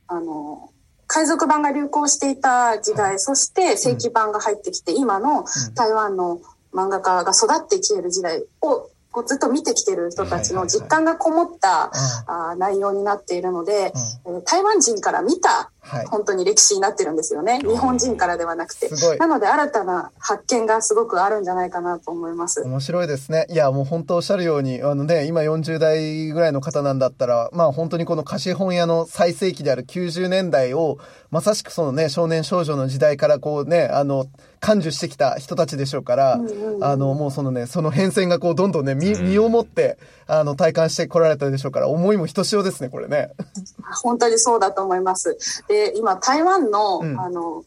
あの、海賊版が流行していた時代、そして正規版が入ってきて、今の台湾の漫画家が育ってきている時代をこうずっと見てきてる人たちの実感がこもった、あー内容になっているので、えー台湾人から見たはい。本当に歴史になってるんですよね。日本人からではなくてすごい。なので新たな発見がすごくあるんじゃないかなと思います。面白いですね。いや、もう本当おっしゃるように、あのね、今40代ぐらいの方なんだったら、まあ本当にこの貸本屋の最盛期である90年代を、まさしくそのね、少年少女の時代からこうね、あの、感受してきた人たちでしょうから、あの、もうそのね、その変遷がこう、どんどんね、身身をもって、あの、体感してこられたでしょうから、思いもひとしおですね、これね。本当にそうだと思います。で、今、台湾の、うん。あの、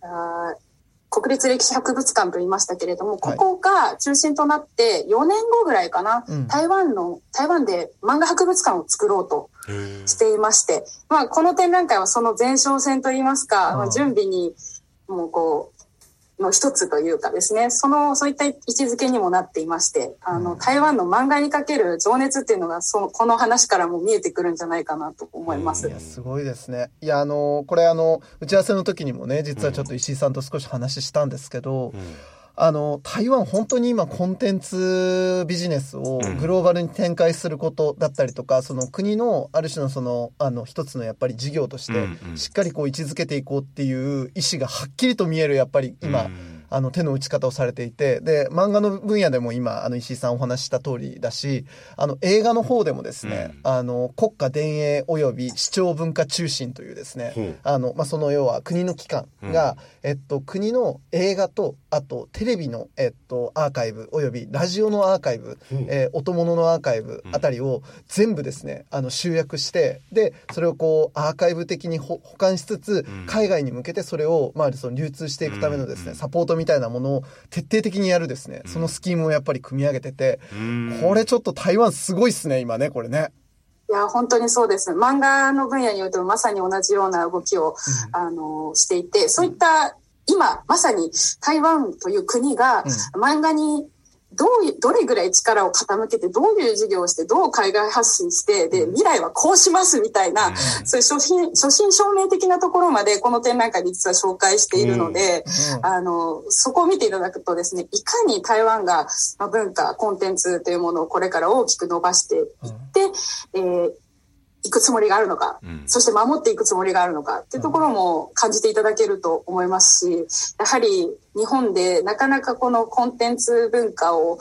あー国立歴史博物館と言いましたけれども、ここが中心となって4年後ぐらいかな、うん。台湾の、台湾で漫画博物館を作ろうとしていまして、まあ、この展覧会はその前哨戦といいますか、うんまあ、準備に、もうこう、の一つというかですね、その、そういった位置づけにもなっていまして、あの、台湾の漫画にかける情熱っていうのが、その、この話からも見えてくるんじゃないかなと思います。いや、すごいですね。いや、あの、これあの、打ち合わせの時にもね、実はちょっと石井さんと少し話したんですけど、あの、台湾本当に今コンテンツビジネスをグローバルに展開することだったりとか、その国のある種のその、あの、一つのやっぱり事業としてうんうん、しっかりこう位置づけていこうっていう意思がはっきりと見えるやっぱり今、うんあの手の打ち方をされていて、で、漫画の分野でも今、あの石井さんお話しした通りだし、あの映画の方でもですね、あの国家電影及び視聴文化中心というですねあの、まあ、その要は国の機関が、えっと、国の映画と、あとテレビの、えっと、アーカイブ及びラジオのアーカイブ、えー音物のアーカイブあたりを全部ですね、あの集約して、で、それをこうアーカイブ的にほ保管しつつ、海外に向けてそれを、まあ、その流通していくためのですね、サポートみたいなものを徹底的にやるですね、そのスキームをやっぱり組み上げてて、これちょっと台湾すごいっすね、今ね、これね。いや、本当にそうです。漫画の分野においてもまさに同じような動きを、あの、していて、そういった、今、まさに台湾という国が、漫画にどういう、どれぐらい力を傾けて、どういう事業をして、どう海外発信して、で、未来はこうしますみたいな、そういう初心、初心証明的なところまで、この展覧会で実は紹介しているので、うん。あの、そこを見ていただくとですね、いかに台湾がまあ文化、コンテンツというものをこれから大きく伸ばしていって、えーいくつもりがあるのか、ん。そして守っていくつもりがあるのかっていうところも感じていただけると思いますし、やはり日本でなかなかこのコンテンツ文化を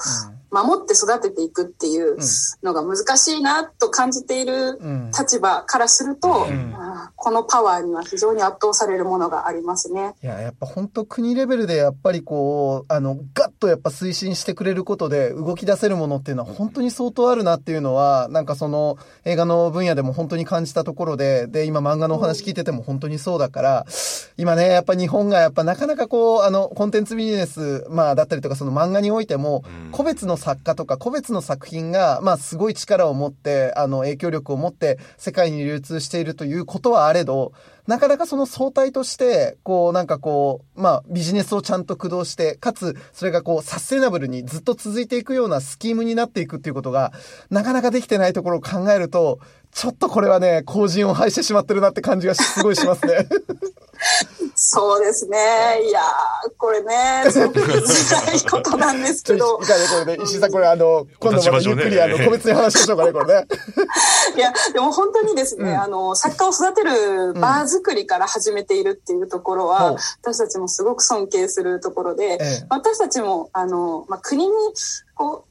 守って育てていくっていうのが難しいなと感じているん。立場からすると、ん。あーこのパワーには非常に圧倒されるものがありますね。いや、やっぱ本当国レベルでやっぱりこう、あの、ガッとやっぱ推進してくれることで動き出せるものっていうのは本当に相当あるなっていうのは、なんかその映画の分野でも本当に感じたところで、で、今漫画のお話聞いてても本当にそうだから、今ね、やっぱ日本がやっぱなかなかこう、あの、コンテンツビジネス、まあだったりとかその漫画においても、個別の作家とか個別の作品が、まあすごい力を持って、あの、影響力を持って世界に流通しているということはあれど、なかなかその総体として、こう、なんかこう、まあ、ビジネスをちゃんと駆動して、かつ、それがこう、サステナブルにずっと続いていくようなスキームになっていくっていうことが、なかなかできてないところを考えると、ちょっとこれはね、後陣を排してしまってるなって感じがすごいしますね。そうですね。いやー、これね、すごく言いことなんですけどい、いかね、これね、石井さん、これあの、今度またゆっくり、あの、個別に話しましょうかね、これね。いや、でも本当にですね、あの、作家を育てる場作りから始めているっていうところは、ほう私たちもすごく尊敬するところで、ええ私たちも、あの、まあ、国に、こう、な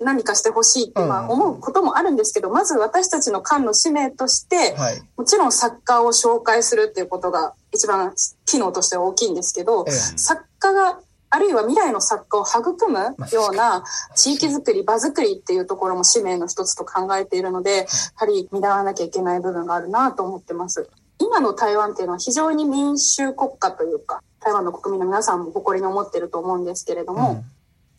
何かしてほしいって、まあ、うん思うこともあるんですけど、まず私たちの官の使命として、はい。もちろん作家を紹介するっていうことが一番機能としては大きいんですけど、ええ作家が、あるいは未来の作家を育むような地域づくり、場づくりっていうところも使命の一つと考えているので、やはり見習わなきゃいけない部分があるなと思ってます。今の台湾っていうのは非常に民主国家というか、台湾の国民の皆さんも誇りに思ってると思うんですけれども、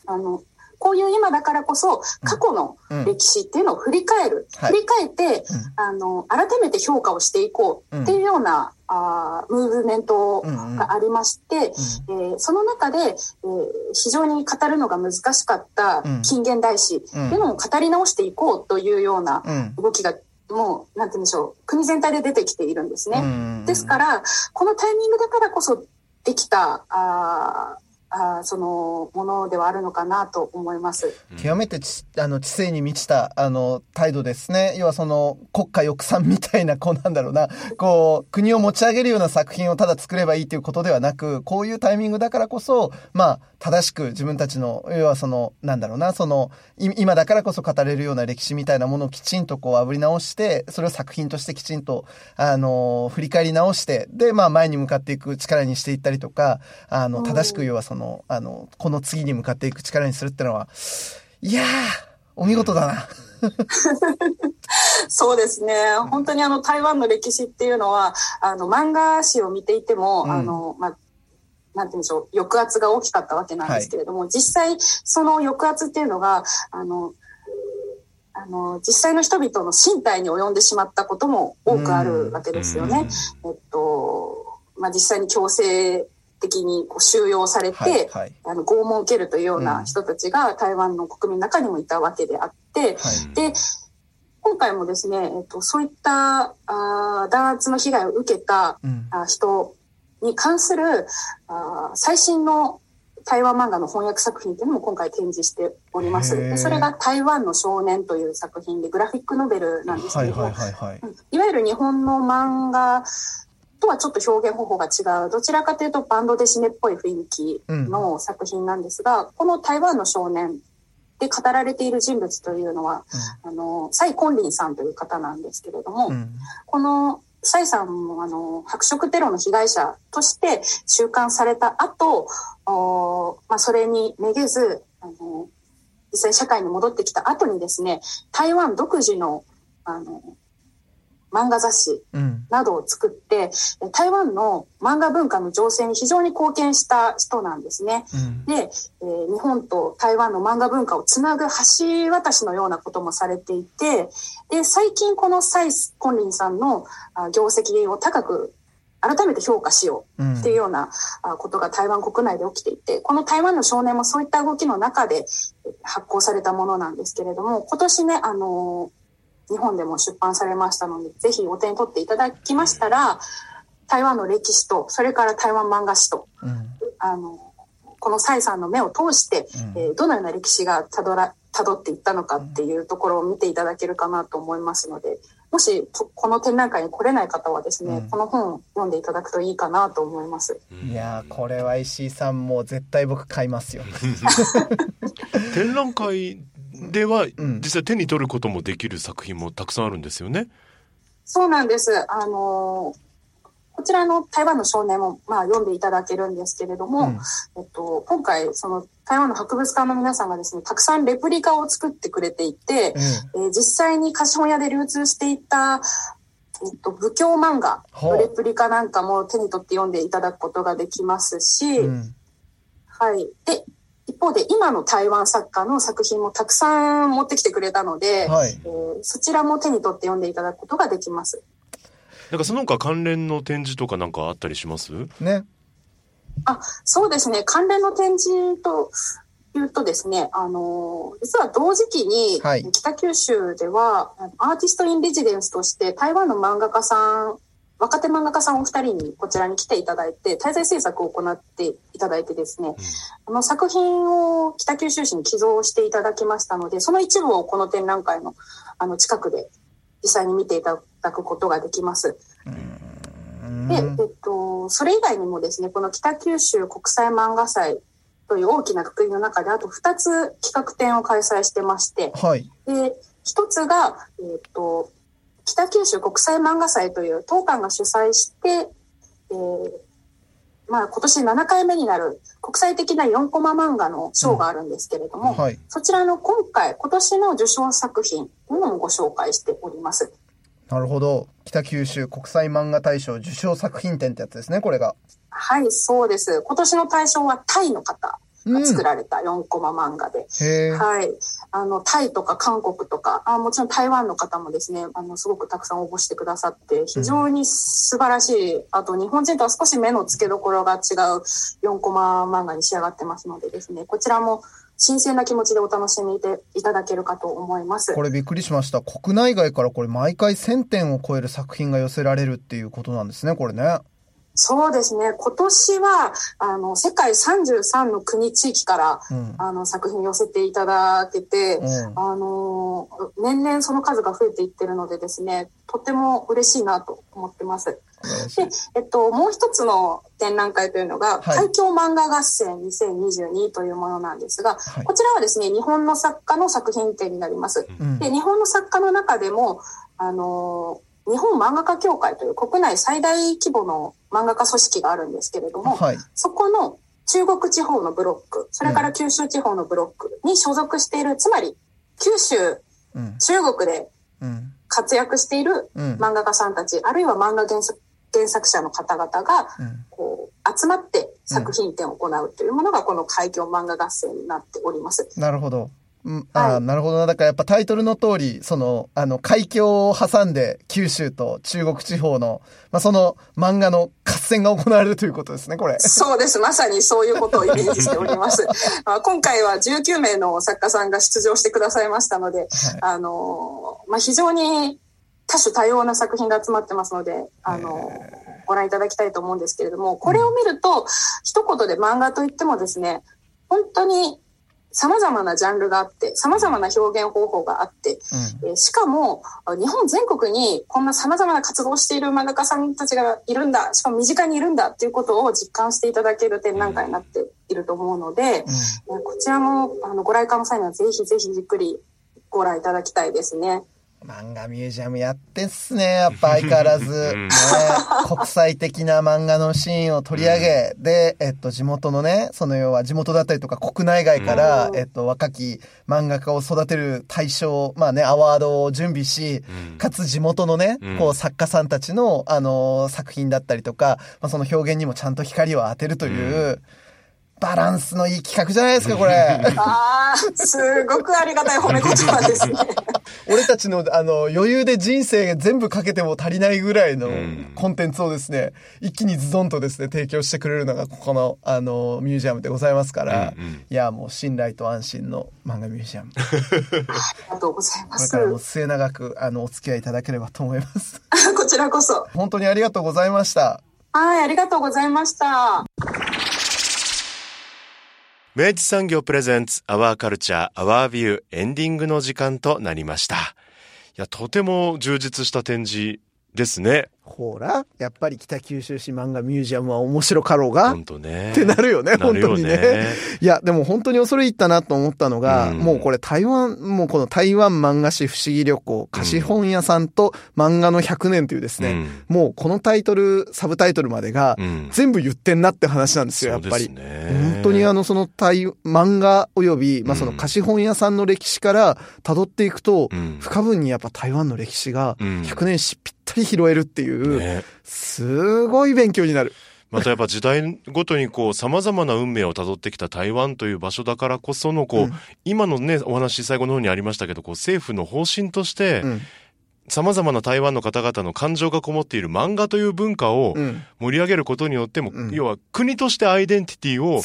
あの、こういう今だからこそ、過去の歴史っていうのを振り返る。はい。振り返って、あの、改めて評価をしていこうっていうような、あームーブメントがありまして、えーその中で、えー非常に語るのが難しかったうん。近現代史っていうのを語り直していこうというようなうん。動きが、もう、なんて言うんでしょう、国全体で出てきているんですね。うん。ですから、このタイミングだからこそできた、あーあーそのものではあるのかなと思います。極めてちあの知性に満ちたあの態度ですね。要はその国家抑散みたいな、こうなんだろうな、こう国を持ち上げるような作品をただ作ればいいということではなく、こういうタイミングだからこそ、まあ正しく自分たちの、要はその、なんだろうな、その、い今だからこそ語れるような歴史みたいなものをきちんとこう炙り直して、それを作品としてきちんと、あの、振り返り直して、で、まあ前に向かっていく力にしていったりとか、あの、正しく要はその、あの、この次に向かっていく力にするってのは、いやー、お見事だな。そうですね。本当にあの台湾の歴史っていうのは、あの漫画史を見ていても、うんあの、まあ、なんて言うんでしょう、抑圧が大きかったわけなんですけれども、はい、実際、その抑圧っていうのが、あの、あの、実際の人々の身体に及んでしまったことも多くあるわけですよね。えっと、まあ、実際に強制的にこう収容されて、はいはい、あの拷問を受けるというような人たちが台湾の国民の中にもいたわけであって、で、今回もですね、えっと、そういったあ弾圧の被害を受けた、うん、あ人に関するあ最新の台湾漫画の翻訳作品というのも今回展示しております。でそれが台湾の少年という作品でグラフィックノベルなんですけども、いわゆる日本の漫画とはちょっと表現方法が違う、どちらかというとバンドデシネっぽい雰囲気の作品なんですが、うん、この台湾の少年で語られている人物というのは、うん、あの、蔡根林さんという方なんですけれども、うん、この蔡さんもあの白色テロの被害者として収監された後、おまあ、それにめげずあの実際社会に戻ってきた後にですね台湾独自のあの漫画雑誌などを作って、うん、台湾の漫画文化の情勢に非常に貢献した人なんですね。うん、で、えー、日本と台湾の漫画文化をつなぐ橋渡しのようなこともされていて、で、最近この蔡根林さんの業績を高く改めて評価しようっていうようなことが台湾国内で起きていて、この台湾の少年もそういった動きの中で発行されたものなんですけれども、今年ね、あの日本でも出版されましたので、ぜひお手に取っていただきましたら、台湾の歴史と、それから台湾漫画史と、うん、あの、この蔡さんの目を通して、うん、えー、どのような歴史がたどら、たどっていったのかっていうところを見ていただけるかなと思いますので、もしこの展覧会に来れない方はですね、うん、この本を読んでいただくといいかなと思います。いやこれは石井さんも絶対僕買いますよ。展覧会では実際手に取ることもできる作品もたくさんあるんですよね。そうなんです。あのこちらの台湾の少年も、まあ、読んでいただけるんですけれども、うん、えっと、今回、その台湾の博物館の皆さんがですね、たくさんレプリカを作ってくれていて、うん、えー、実際に貸本屋で流通していた、えっと、武教漫画のレプリカなんかも手に取って読んでいただくことができますし、うん、はい。で、一方で今の台湾作家の作品もたくさん持ってきてくれたので、はい、えー、そちらも手に取って読んでいただくことができます。なんかその他関連の展示とかなんかあったりします？ね。あ、そうですね。関連の展示というとですね、あの、実は同時期に、北九州では、アーティストインレジデンスとして台湾の漫画家さん若手漫画家さんお二人にこちらに来ていただいて、滞在制作を行っていただいてですね、うん、あの作品を北九州市に寄贈していただきましたので、その一部をこの展覧会のあの近くで実際に見ていただくことができます。で、えっと、それ以外にもですね、この北九州国際漫画祭という大きなくくりの中で、あと2つ企画展を開催してまして、はい、で、1つが、えっと、北九州国際漫画祭という当館が主催して、えー、まあ今年7回目になる国際的な4コマ漫画の賞があるんですけれども、うんはい、そちらの今回、今年の受賞作品というのもご紹介しております。なるほど。北九州国際漫画大賞受賞作品展ってやつですね、これが。はい、そうです。今年の大賞はタイの方が作られた4コマ漫画で、うん、はい。あの、タイとか韓国とか、あもちろん台湾の方もですね、あの、すごくたくさん応募してくださって、非常に素晴らしい、うん、あと日本人とは少し目の付けどころが違う4コマ漫画に仕上がってますのでですね、こちらも新鮮な気持ちでお楽しみでいただけるかと思います。これびっくりしました。国内外からこれ毎回1000点を超える作品が寄せられるっていうことなんですね、これね。そうですね。今年は、あの、世界33の国地域から、うん、あの、作品寄せていただけて、うん、あの、年々その数が増えていってるのでですね、とても嬉しいなと思ってます。で、えっと、もう一つの展覧会というのが、はい、海峡漫画合戦2022というものなんですが、はい、こちらはですね、日本の作家の作品展になります。うん、で、日本の作家の中でも、あの、日本漫画家協会という国内最大規模の漫画家組織があるんですけれども、はい、そこの中国地方のブロック、それから九州地方のブロックに所属している、うん、つまり九州、うん、中国で活躍している漫画家さんたち、うん、あるいは漫画原作原作者の方々がうん。こう集まって作品展を行うというものがこの海峡漫画合戦になっております。なるほど。うん、ああ、はいなるほどな。だからやっぱタイトルの通り、その、あの、海峡を挟んで九州と中国地方の、まあ、その漫画の合戦が行われるということですね、これ。そうです。まさにそういうことをイメージしております。ま あ今回は19名の作家さんが出場してくださいましたので、あの、まあ、非常に多種多様な作品が集まってますので、あの、ご覧いただきたいと思うんですけれども、これを見ると、一言で漫画といってもですね、本当に様々なジャンルがあって、様々な表現方法があって、えーしかも、日本全国にこんな様々な活動をしている漫画家さんたちがいるんだ、しかも身近にいるんだっていうことを実感していただける展覧会になっていると思うので、えーこちらもあのご来館の際にはぜひぜひじっくりご覧いただきたいですね。漫画ミュージアムやってっすね、やっぱ相変わらず。ね、国際的な漫画のシーンを取り上げ、で、えっと、地元のね、その要は地元だったりとか国内外から、うん。えっと、若き漫画家を育てる対象、まあね、アワードを準備し、うん。かつ地元のね、うん。こう作家さんたちの、あのー作品だったりとか、まあ、その表現にもちゃんと光を当てるという、バランスのいい企画じゃないですか、これ。ああ、すごくありがたい褒め言葉ですね。俺たちの、あの、余裕で人生全部かけても足りないぐらいのんコンテンツをですね、一気にズドンとですね、提供してくれるのが、ここの、あの、ミュージアムでございますから、うんうんいや、もう信頼と安心の漫画ミュージアム。こありがとうございます。れからも末永く、あの、お付き合いいただければと思います。こちらこそ。本当にありがとうございました。はい、ありがとうございました。明治産業プレゼンツアワーカルチャーアワービューエンディングの時間となりました。いや、とても充実した展示ですね。ほら、やっぱり北九州市漫画ミュージアムは面白かろうが、本当ね。ってなるよね、本当にね。いや、でも本当に恐れ入ったなと思ったのが、うん。もうこれ台湾、もうこの台湾漫画誌不思議旅行、貸本屋さんと漫画の100年というですね、もうこのタイトル、サブタイトルまでがうん。全部言ってんなって話なんですよ、やっぱり。本当にあの、その台、漫画及び、まあその貸本屋さんの歴史から辿っていくと、うん。不可分にやっぱ台湾の歴史がうん。100年史ぴったり拾えるっていう、ねすごい勉強になる。またやっぱ時代ごとにこう様々な運命をたどってきた台湾という場所だからこそのこう、うん今のねお話最後の方にありましたけどこう政府の方針としてうん。様々な台湾の方々の感情がこもっている漫画という文化をうん。盛り上げることによっても、うん要は国としてアイデンティティを。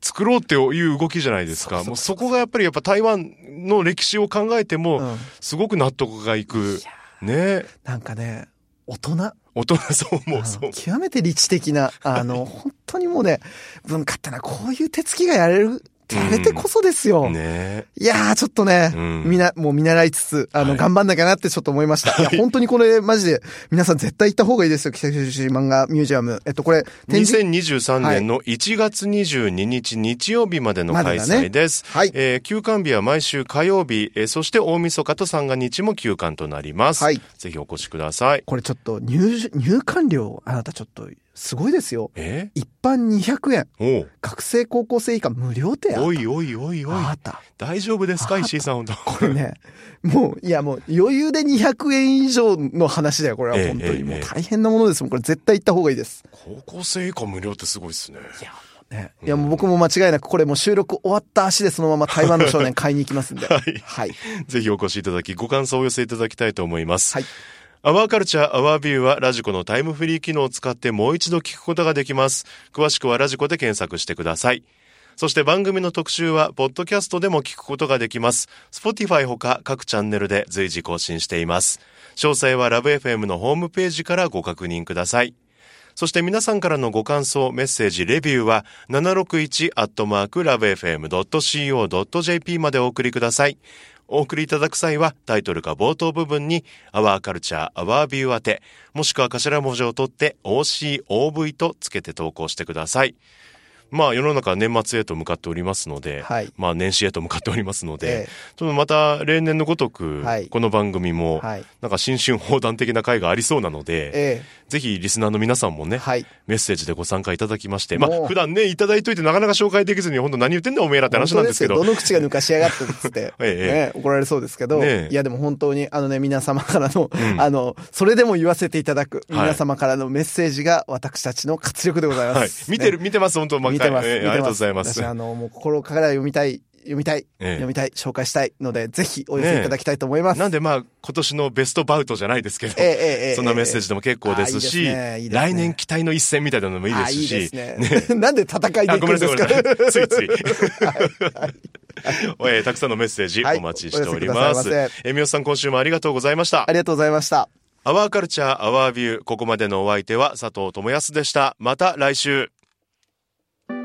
作ろうっていう動きじゃないですか。もうそこがやっぱりやっぱ台湾の歴史を考えても、うんすごく納得がいく。ねなんかね、大人。大人そう思う、そう。極めて理知的な、あの、本当にもうね、文化ってのはこういう手つきがやれる、やれてこそですよ。ねいやー、ちょっとね、うんみな、もう見習いつつ、あの、はい頑張んなきゃなってちょっと思いました。いや、本当にこれ、マジで、皆さん絶対行った方がいいですよ、北九州市漫画ミュージアム。えっと、これ、展示、2023年の1月22日日曜日までの開催です。はいえー休館日は毎週火曜日、えーそして大晦日と三が日も休館となります。はいぜひお越しください。これちょっと入、入館料、あなたちょっと、すごいですよ。え？一般200円、学生高校生以下無料ってあおいおいおいおい。あなた。大丈夫ですか？石井さん。本当これね、もう、いやもう余裕で200円以上の話だよ、これはええ本当に。ええもう大変なものですもん。これ絶対行った方がいいです。高校生以下無料ってすごいですね。ね、いやもう僕も間違いなくこれもう収録終わった足でそのまま台湾の少年買いに行きますんで。はいはい。ぜひお越しいただき、ご感想をお寄せいただきたいと思います。はい。アワーカルチャーアワービューはラジコのタイムフリー機能を使ってもう一度聞くことができます。詳しくはラジコで検索してください。そして番組の特集は、ポッドキャストでも聞くことができます。Spotify ほか各チャンネルで随時更新しています。詳細はラブ f m のホームページからご確認ください。そして皆さんからのご感想、メッセージ、レビューは、761-lovefm.co.jp までお送りください。お送りいただく際は、タイトルか冒頭部分に、Our Culture, Our View 宛て、もしくは頭文字を取って、OCOV とつけて投稿してください。まあ世の中は年末へと向かっておりますので、はい。まあ年始へと向かっておりますので、えちょっとまた例年のごとく、はい。この番組も、はい。なんか新春放談的な回がありそうなので、えぜひリスナーの皆さんもね、えはい。メッセージでご参加いただきまして、まあ普段ね、いただいといてなかなか紹介できずに、本当何言ってんだおめえらって話なんですけど、どの口が抜かしやがってっつって、えね、怒られそうですけど、ねえ。いやでも本当にあのね、皆様からの、ん。あの、それでも言わせていただく、はい。皆様からのメッセージが私たちの活力でございます。はい。見てる、見てます、本当、見てます。ええ見てますありがとうございます。私あの、もう心から読みたい、読みたい、ええ読みたい、紹介したいので、ぜひお寄せいただきたいと思います。なんでまあ、今年のベストバウトじゃないですけど、そんなメッセージでも結構ですし、あいいですねいいですね来年期待の一戦みたいなのもいいですし、あいいですね。なんで戦いであ、いごめんなさい、くんですかごめんなさい。ついつい。えーたくさんのメッセージはいお待ちしておりおます。寄せくださいまえー、みよさん今週もありがとうございましたあ。りがとうございました。アワーカルチャーアワービュー。ここまでのお相手は佐藤智康でした。また来週。